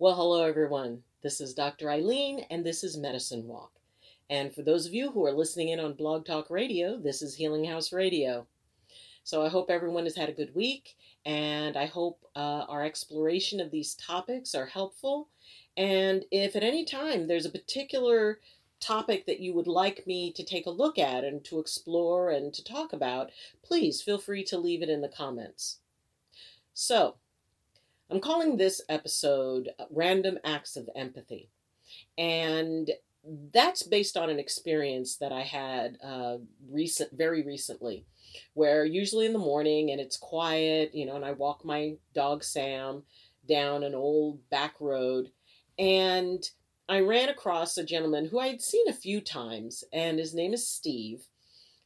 Well, hello everyone. This is Dr. Ayleen, and this is Medicine Walk. And for those of you who are listening in on Blog Talk Radio, this is Healing House Radio. So I hope everyone has had a good week, and I hope uh, our exploration of these topics are helpful. And if at any time there's a particular topic that you would like me to take a look at and to explore and to talk about, please feel free to leave it in the comments. So, I'm calling this episode Random Acts of Empathy. And that's based on an experience that I had uh, recent, very recently, where usually in the morning and it's quiet, you know, and I walk my dog Sam down an old back road, and I ran across a gentleman who I had seen a few times, and his name is Steve.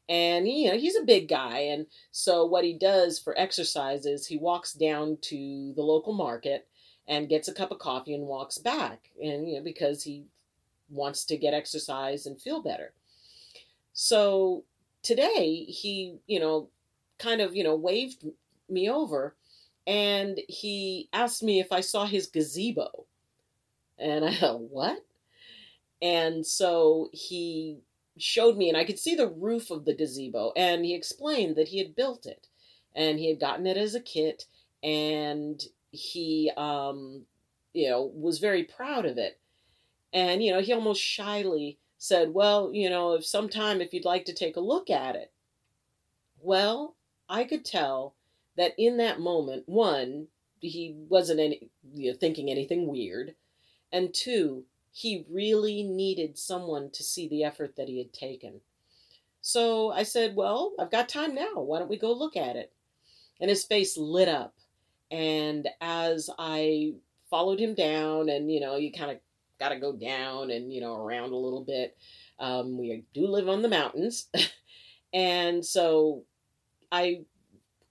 And you know, he's a big guy, and so what he does for exercise is he walks down to the local market and gets a cup of coffee and walks back. And you know, because he wants to get exercise and feel better. So today he, you know, kind of, you know, waved me over and he asked me if I saw his gazebo. And I thought, what? And so he showed me, and I could see the roof of the gazebo, and he explained that he had built it and he had gotten it as a kit and he um you know was very proud of it. And you know he almost shyly said well you know if sometime if you'd like to take a look at it. Well i could tell that in that moment one he wasn't any you know, thinking anything weird and two he really needed someone to see the effort that he had taken. So I said, Well, I've got time now. Why don't we go look at it? And his face lit up. And as I followed him down, and you know, you kind of got to go down and you know, around a little bit. Um, we do live on the mountains. and so I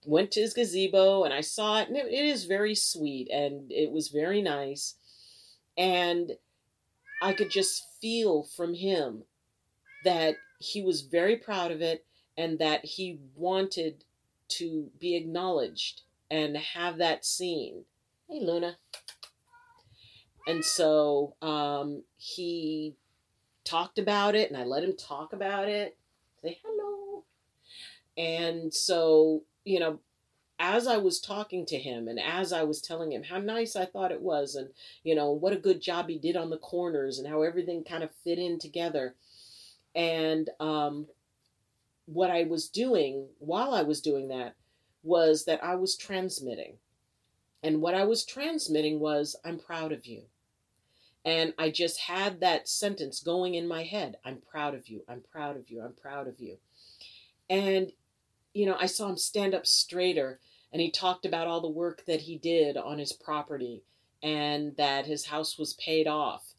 went to his gazebo and I saw it, and it, it is very sweet and it was very nice. And I could just feel from him that he was very proud of it and that he wanted to be acknowledged and have that seen. Hey, Luna. And so um, he talked about it, and I let him talk about it. Say hello. And so, you know, as I was talking to him and as I was telling him how nice I thought it was and, you know, what a good job he did on the corners and how everything kind of fit in together. And um, what I was doing while I was doing that was that I was transmitting. And what I was transmitting was, I'm proud of you. And I just had that sentence going in my head I'm proud of you. I'm proud of you. I'm proud of you. And, you know, I saw him stand up straighter and he talked about all the work that he did on his property and that his house was paid off.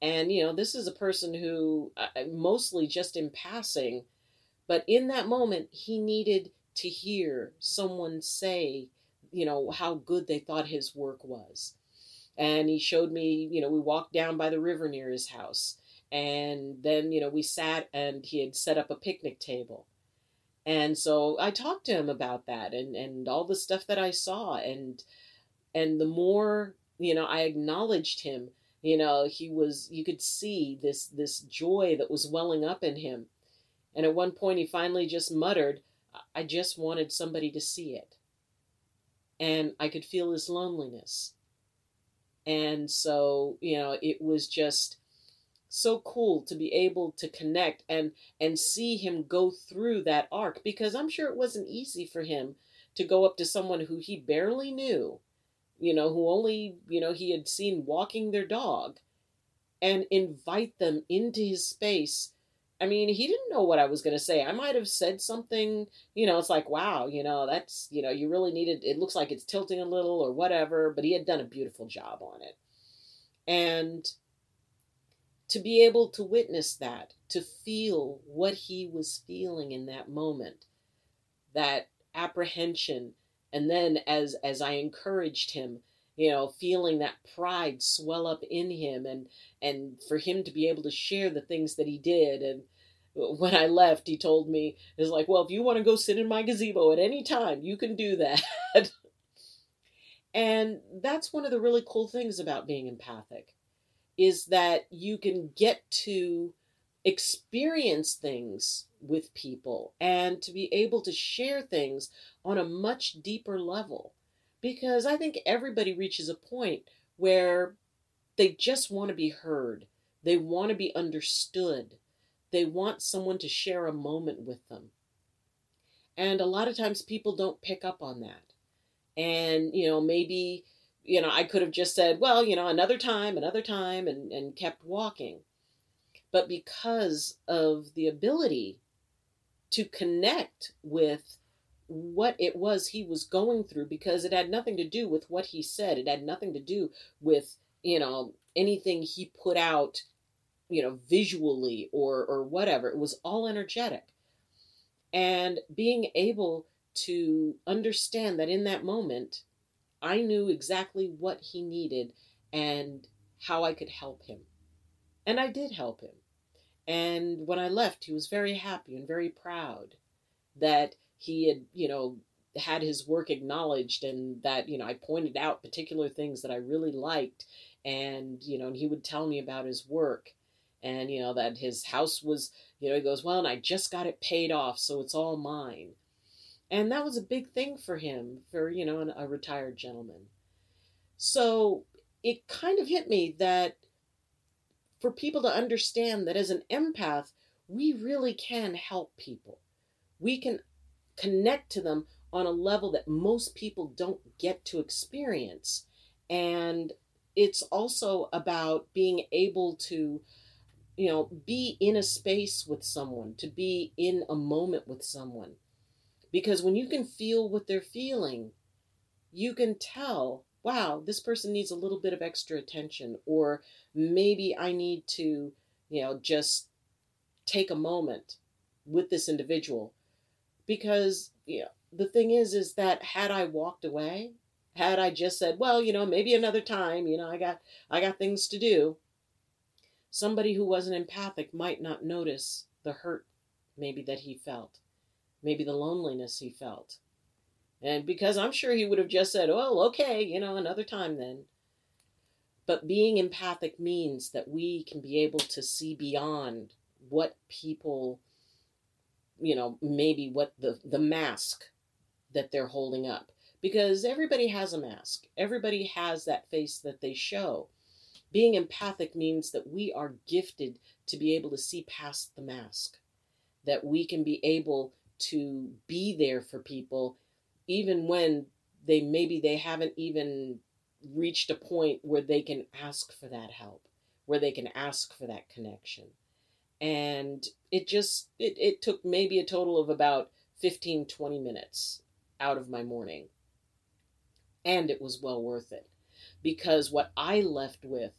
And, you know, this is a person who, uh, uh, mostly just in passing, but in that moment, he needed to hear someone say, you know, how good they thought his work was. And he showed me, you know, we walked down by the river near his house. And then, you know, we sat and he had set up a picnic table and so I talked to him about that and, and all the stuff that I saw and and the more, you know, I acknowledged him, you know, he was you could see this this joy that was welling up in him. And at one point he finally just muttered, I just wanted somebody to see it. And I could feel his loneliness. And so, you know, it was just so cool to be able to connect and and see him go through that arc because I'm sure it wasn't easy for him to go up to someone who he barely knew, you know, who only, you know, he had seen walking their dog and invite them into his space. I mean, he didn't know what I was going to say. I might have said something, you know, it's like, wow, you know, that's, you know, you really needed, it looks like it's tilting a little or whatever, but he had done a beautiful job on it. And to be able to witness that, to feel what he was feeling in that moment, that apprehension, and then as as I encouraged him, you know, feeling that pride swell up in him, and and for him to be able to share the things that he did, and when I left, he told me, "Is like, well, if you want to go sit in my gazebo at any time, you can do that." And that's one of the really cool things about being empathic is that you can get to experience things with people and to be able to share things on a much deeper level. Because I think everybody reaches a point where they just want to be heard, they want to be understood, they want someone to share a moment with them. And a lot of times people don't pick up on that. And, you know, maybe, you know, I could have just said, well, you know, another time, another time, and, and kept walking. But because of the ability to connect with what it was he was going through, because it had nothing to do with what he said, it had nothing to do with, you know, anything he put out, you know, visually or, or whatever. It was all energetic and being able to understand that in that moment, I knew exactly what he needed and how I could help him. And I did help him. And when I left, he was very happy and very proud that he had, you know, had his work acknowledged and that, you know, I pointed out particular things that I really liked. And, you know, and he would tell me about his work and, you know, that his house was you know, he goes, Well, and I just got it paid off, so it's all mine. And that was a big thing for him, for, you know, a retired gentleman. So it kind of hit me that for people to understand that as an empath, we really can help people. We can connect to them on a level that most people don't get to experience. And it's also about being able to you know, be in a space with someone, to be in a moment with someone. Because when you can feel what they're feeling, you can tell, wow, this person needs a little bit of extra attention, or maybe I need to, you know, just take a moment with this individual. Because, you know, the thing is, is that had I walked away, had I just said, well, you know, maybe another time, you know, I got, I got things to do, Somebody who wasn't empathic might not notice the hurt, maybe, that he felt, maybe the loneliness he felt. And because I'm sure he would have just said, oh, okay, you know, another time then. But being empathic means that we can be able to see beyond what people, you know, maybe what the, the mask that they're holding up. Because everybody has a mask, everybody has that face that they show. Being empathic means that we are gifted to be able to see past the mask, that we can be able to be there for people even when they maybe they haven't even reached a point where they can ask for that help, where they can ask for that connection. And it just it, it took maybe a total of about 15 20 minutes out of my morning. And it was well worth it because what I left with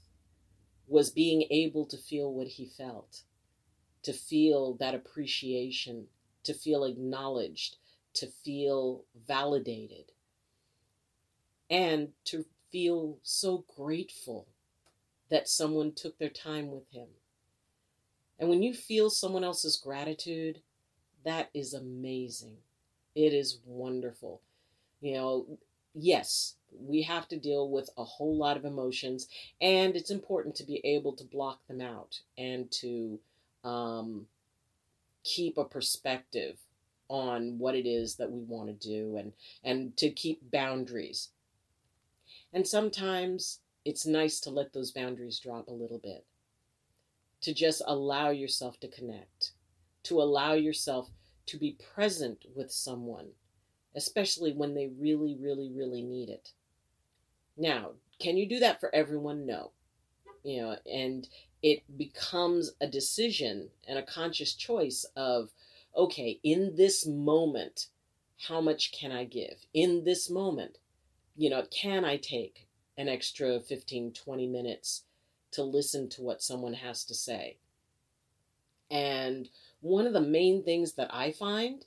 was being able to feel what he felt, to feel that appreciation, to feel acknowledged, to feel validated, and to feel so grateful that someone took their time with him. And when you feel someone else's gratitude, that is amazing. It is wonderful. You know, yes, we have to deal with a whole lot of emotions, and it's important to be able to block them out and to um, keep a perspective on what it is that we want to do and and to keep boundaries. And sometimes it's nice to let those boundaries drop a little bit. To just allow yourself to connect, to allow yourself to be present with someone especially when they really, really, really need it. Now, can you do that for everyone? No. You know, and it becomes a decision and a conscious choice of, okay, in this moment, how much can I give? In this moment, you know, can I take an extra 15, 20 minutes to listen to what someone has to say? And one of the main things that I find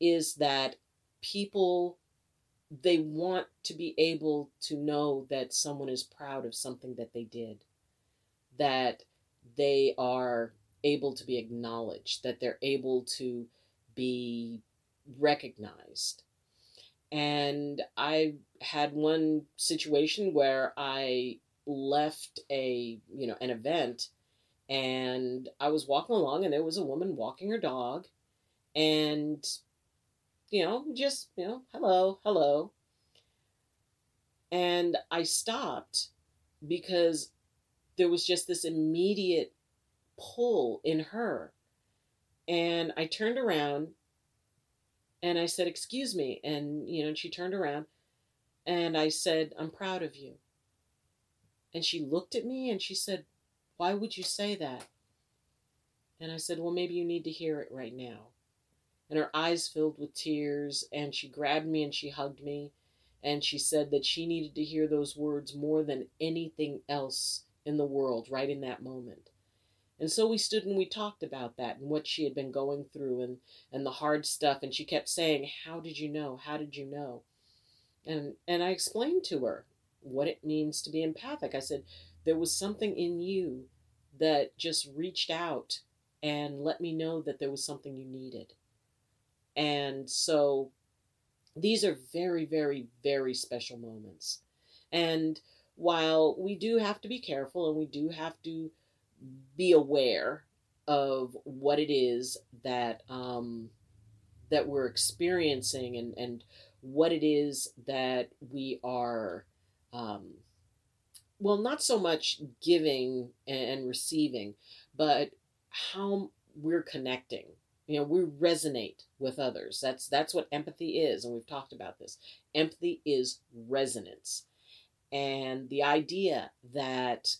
is that people they want to be able to know that someone is proud of something that they did that they are able to be acknowledged that they're able to be recognized And I had one situation where I left a, you know, an event and I was walking along and there was a woman walking her dog and you know, just, you know, hello, hello. And I stopped because there was just this immediate pull in her. And I turned around and I said, Excuse me. And, you know, she turned around and I said, I'm proud of you. And she looked at me and she said, Why would you say that? And I said, Well, maybe you need to hear it right now and her eyes filled with tears, and she grabbed me and she hugged me, and she said that she needed to hear those words more than anything else in the world right in that moment. And so we stood and we talked about that and what she had been going through and, and the hard stuff. And she kept saying, How did you know? How did you know? And and I explained to her what it means to be empathic. I said, There was something in you that just reached out and let me know that there was something you needed. And so these are very, very, very special moments. And while we do have to be careful and we do have to be aware of what it is that um, that we're experiencing and, and what it is that we are um, well not so much giving and receiving but how we're connecting. You know we resonate with others. That's that's what empathy is and we've talked about this. Empathy is resonance and the idea that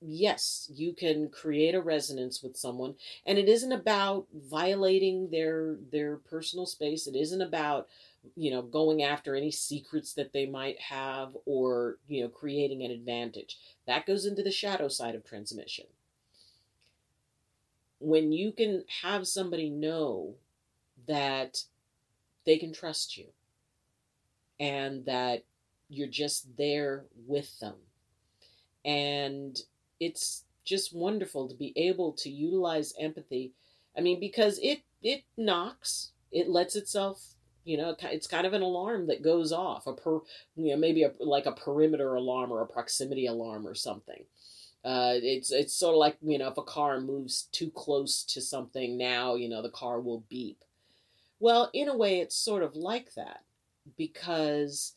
yes you can create a resonance with someone and it isn't about violating their their personal space. It isn't about you know going after any secrets that they might have or you know creating an advantage. That goes into the shadow side of transmission. When you can have somebody know that they can trust you and that you're just there with them. And it's just wonderful to be able to utilize empathy. I mean, because it it knocks, it lets itself, you know, it's kind of an alarm that goes off, a per, you know, maybe a, like a perimeter alarm or a proximity alarm or something. Uh, it's it's sort of like you know if a car moves too close to something now you know the car will beep. Well, in a way, it's sort of like that because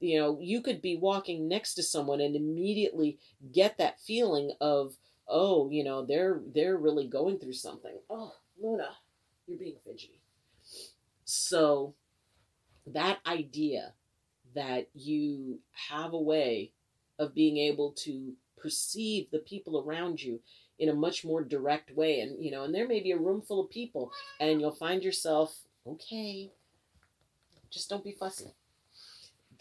you know you could be walking next to someone and immediately get that feeling of oh you know they're they're really going through something. Oh, Luna, you're being fidgety. So that idea that you have a way of being able to perceive the people around you in a much more direct way and you know and there may be a room full of people and you'll find yourself okay just don't be fussy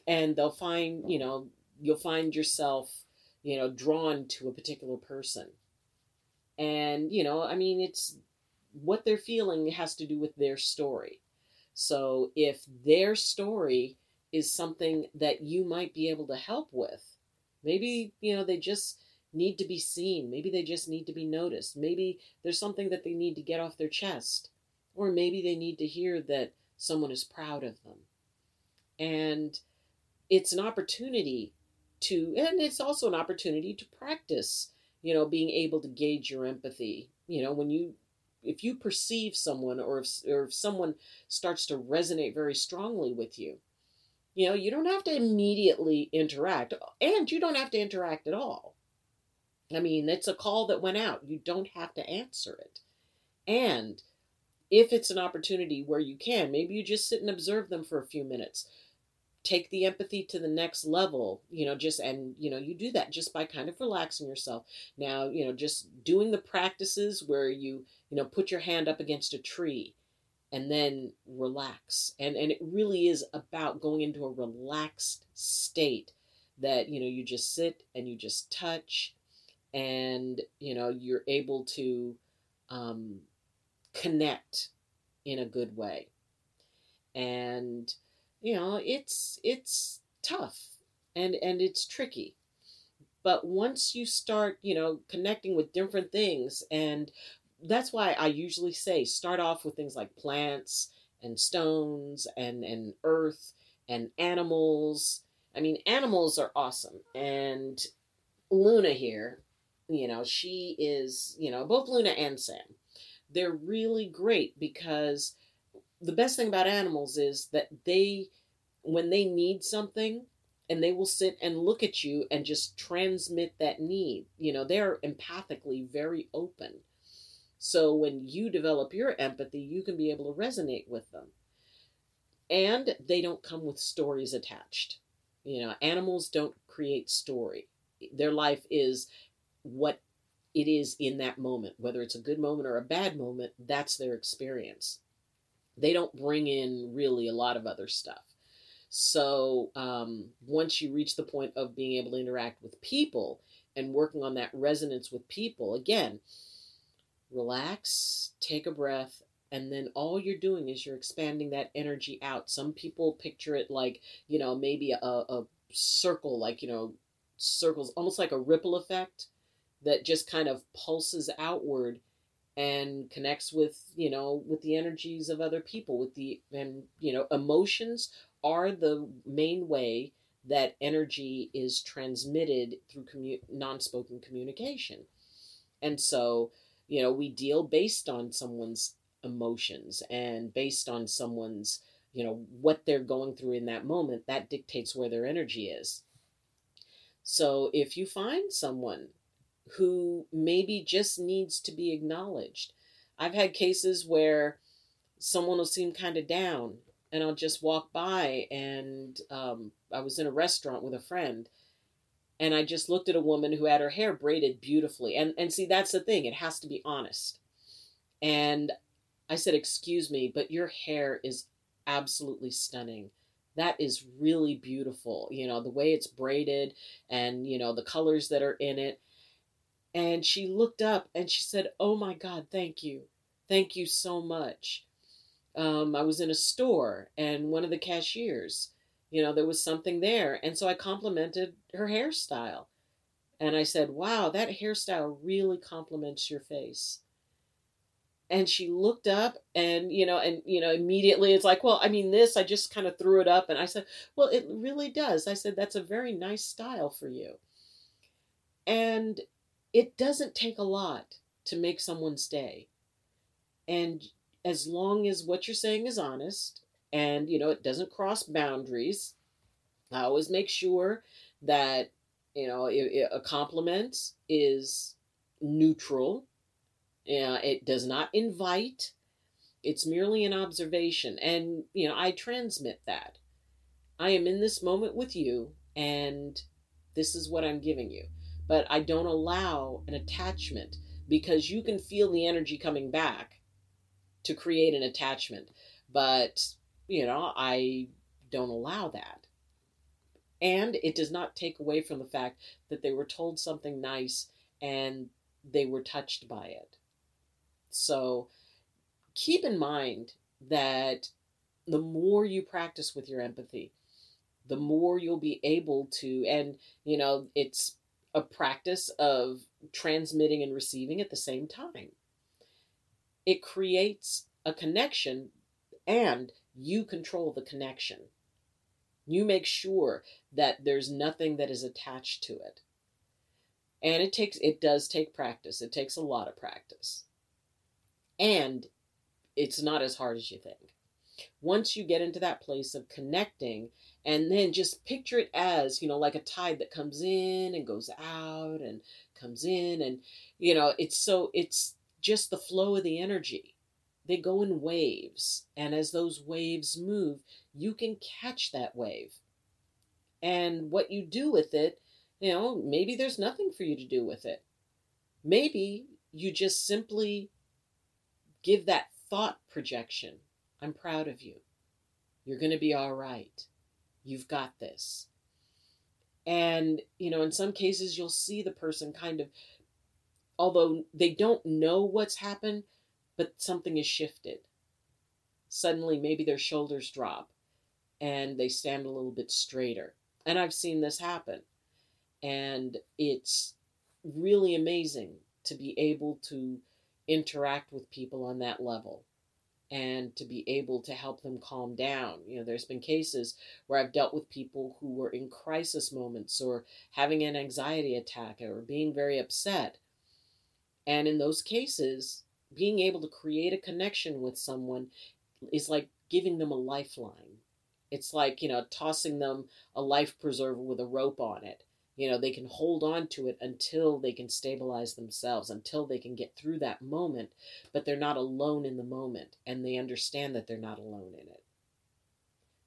and they'll find you know you'll find yourself you know drawn to a particular person and you know i mean it's what they're feeling has to do with their story so if their story is something that you might be able to help with Maybe, you know, they just need to be seen. Maybe they just need to be noticed. Maybe there's something that they need to get off their chest. Or maybe they need to hear that someone is proud of them. And it's an opportunity to, and it's also an opportunity to practice, you know, being able to gauge your empathy. You know, when you, if you perceive someone or if, or if someone starts to resonate very strongly with you, you know, you don't have to immediately interact, and you don't have to interact at all. I mean, it's a call that went out. You don't have to answer it. And if it's an opportunity where you can, maybe you just sit and observe them for a few minutes. Take the empathy to the next level, you know, just and you know, you do that just by kind of relaxing yourself. Now, you know, just doing the practices where you, you know, put your hand up against a tree and then relax. And and it really is about going into a relaxed state that you know you just sit and you just touch and you know you're able to um, connect in a good way and you know it's it's tough and and it's tricky but once you start you know connecting with different things and that's why I usually say start off with things like plants and stones and, and earth and animals. I mean, animals are awesome. And Luna here, you know, she is, you know, both Luna and Sam, they're really great because the best thing about animals is that they, when they need something, and they will sit and look at you and just transmit that need. You know, they're empathically very open. So when you develop your empathy, you can be able to resonate with them. And they don't come with stories attached. You know, animals don't create story. Their life is what it is in that moment, whether it's a good moment or a bad moment, that's their experience. They don't bring in really a lot of other stuff. So um, once you reach the point of being able to interact with people and working on that resonance with people, again, relax, take a breath, and then all you're doing is you're expanding that energy out. Some people picture it like, you know, maybe a, a circle, like, you know, circles, almost like a ripple effect that just kind of pulses outward and connects with you know with the energies of other people with the and you know emotions are the main way that energy is transmitted through commu- non-spoken communication. And so you know we deal based on someone's emotions and based on someone's you know what they're going through in that moment that dictates where their energy is. So if you find someone who maybe just needs to be acknowledged i've had cases where someone will seem kind of down and i'll just walk by and um, i was in a restaurant with a friend and I just looked at a woman who had her hair braided beautifully. And and see that's the thing, it has to be honest. And I said, "Excuse me, but your hair is absolutely stunning. That is really beautiful. You know, the way it's braided and, you know, the colors that are in it." And she looked up and she said, "Oh my god, thank you. Thank you so much." Um, I was in a store and one of the cashiers you know, there was something there. And so I complimented her hairstyle. And I said, Wow, that hairstyle really complements your face. And she looked up and, you know, and, you know, immediately it's like, Well, I mean, this, I just kind of threw it up. And I said, Well, it really does. I said, That's a very nice style for you. And it doesn't take a lot to make someone stay. And as long as what you're saying is honest and you know it doesn't cross boundaries i always make sure that you know a compliment is neutral. Uh, it does not invite it's merely an observation. And you know i transmit that. I am in this moment with you and this is what i'm giving you but i don't allow an attachment because you can feel the energy coming back to create an attachment but you know, I don't allow that. And it does not take away from the fact that they were told something nice and they were touched by it. So keep in mind that the more you practice with your empathy, the more you'll be able to, and you know, it's a practice of transmitting and receiving at the same time. It creates a connection and you control the connection. You make sure that there's nothing that is attached to it. And it takes it does take practice. It takes a lot of practice. And it's not as hard as you think. Once you get into that place of connecting and then just picture it as, you know, like a tide that comes in and goes out and comes in and you know, it's so it's just the flow of the energy they go in waves. And as those waves move, you can catch that wave. And what you do with it, you know, maybe there's nothing for you to do with it. Maybe you just simply give that thought projection I'm proud of you. You're going to be all right. You've got this. And, you know, in some cases, you'll see the person kind of, although they don't know what's happened, but something is shifted. Suddenly, maybe their shoulders drop and they stand a little bit straighter. And I've seen this happen. And it's really amazing to be able to interact with people on that level. And to be able to help them calm down. You know, there's been cases where I've dealt with people who were in crisis moments or having an anxiety attack or being very upset. And in those cases, being able to create a connection with someone is like giving them a lifeline. It's like, you know, tossing them a life preserver with a rope on it. You know, they can hold on to it until they can stabilize themselves, until they can get through that moment, but they're not alone in the moment and they understand that they're not alone in it.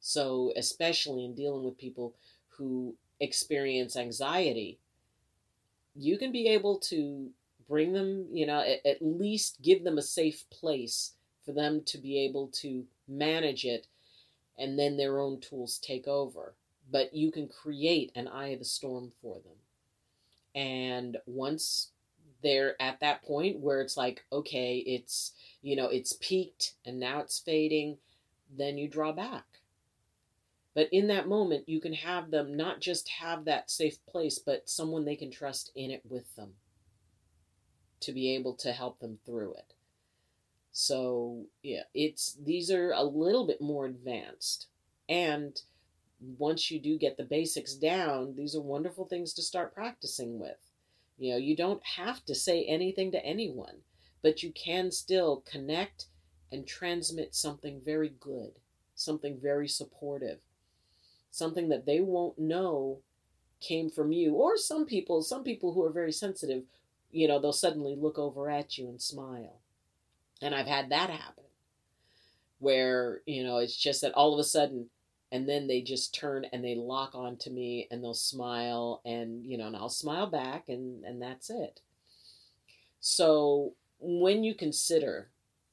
So, especially in dealing with people who experience anxiety, you can be able to bring them, you know, at, at least give them a safe place for them to be able to manage it and then their own tools take over. But you can create an eye of the storm for them. And once they're at that point where it's like, okay, it's, you know, it's peaked and now it's fading, then you draw back. But in that moment, you can have them not just have that safe place, but someone they can trust in it with them to be able to help them through it. So, yeah, it's these are a little bit more advanced. And once you do get the basics down, these are wonderful things to start practicing with. You know, you don't have to say anything to anyone, but you can still connect and transmit something very good, something very supportive, something that they won't know came from you. Or some people, some people who are very sensitive, you know, they'll suddenly look over at you and smile and I've had that happen where, you know, it's just that all of a sudden, and then they just turn and they lock onto me and they'll smile and, you know, and I'll smile back and, and that's it. So when you consider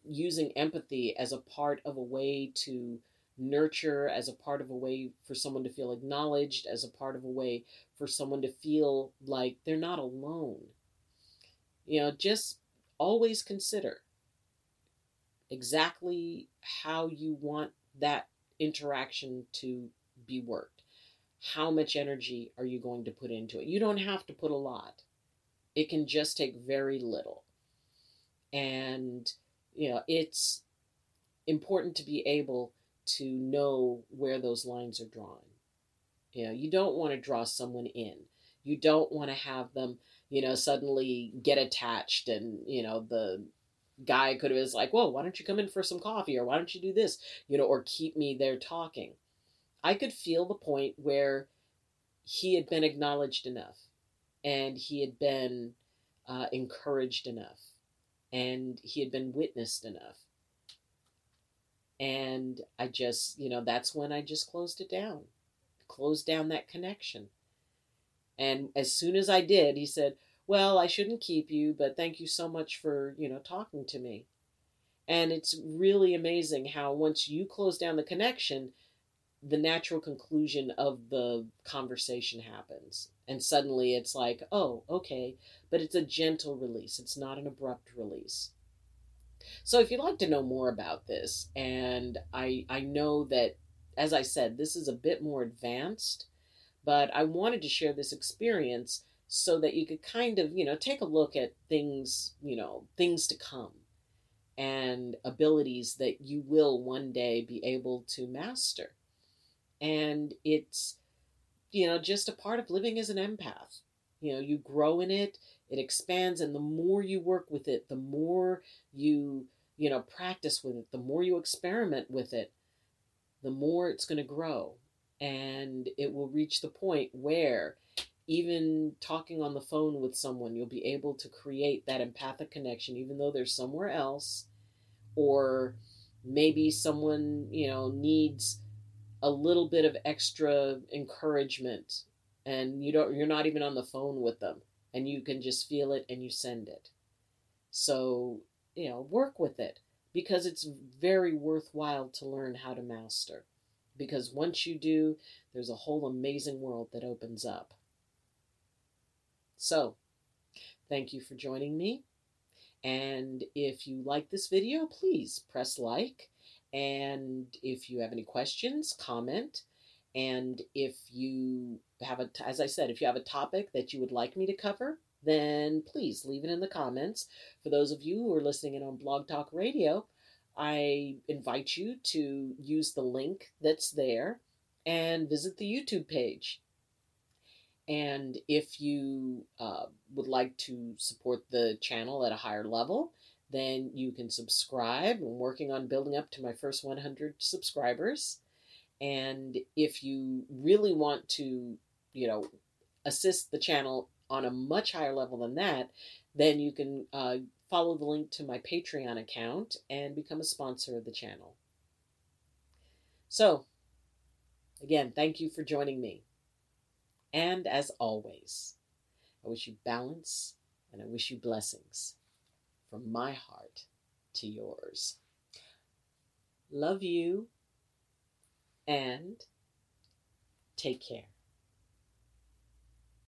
using empathy as a part of a way to nurture, as a part of a way for someone to feel acknowledged, as a part of a way for someone to feel like they're not alone, you know, just always consider exactly how you want that interaction to be worked. How much energy are you going to put into it? You don't have to put a lot, it can just take very little. And, you know, it's important to be able to know where those lines are drawn. You know, you don't want to draw someone in. You don't want to have them, you know, suddenly get attached and, you know, the guy could have been like, well, why don't you come in for some coffee or why don't you do this, you know, or keep me there talking. I could feel the point where he had been acknowledged enough and he had been uh, encouraged enough and he had been witnessed enough. And I just, you know, that's when I just closed it down, closed down that connection. And as soon as I did, he said, well, I shouldn't keep you, but thank you so much for, you know, talking to me. And it's really amazing how once you close down the connection, the natural conclusion of the conversation happens. And suddenly it's like, oh, okay, but it's a gentle release, it's not an abrupt release. So if you'd like to know more about this, and I, I know that, as I said, this is a bit more advanced, but I wanted to share this experience so that you could kind of, you know, take a look at things, you know, things to come and abilities that you will one day be able to master. And it's, you know, just a part of living as an empath. You know, you grow in it, it expands, and the more you work with it, the more you, you know, practice with it, the more you experiment with it, the more it's going to grow. And it will reach the point where even talking on the phone with someone, you'll be able to create that empathic connection, even though they're somewhere else, or maybe someone, you know, needs a little bit of extra encouragement and you don't you're not even on the phone with them and you can just feel it and you send it. So you know work with it because it's very worthwhile to learn how to master because once you do there's a whole amazing world that opens up so, thank you for joining me. And if you like this video, please press like. And if you have any questions, comment. And if you have a, as I said, if you have a topic that you would like me to cover, then please leave it in the comments. For those of you who are listening in on Blog Talk Radio, I invite you to use the link that's there and visit the YouTube page. And if you uh, would like to support the channel at a higher level, then you can subscribe. I'm working on building up to my first 100 subscribers. And if you really want to, you know, assist the channel on a much higher level than that, then you can uh, follow the link to my Patreon account and become a sponsor of the channel. So, again, thank you for joining me. And as always, I wish you balance and I wish you blessings from my heart to yours. Love you and take care.